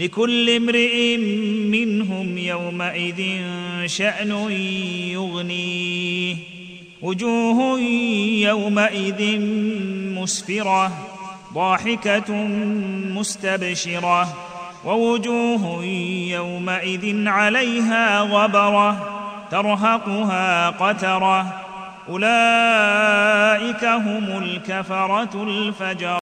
لكل امرئ منهم يومئذ شأن يغنيه. وجوه يومئذ مسفرة ضاحكة مستبشرة. ووجوه يومئذ عليها غبرة ترهقها قترة. أولئك هم الكفرة الفجر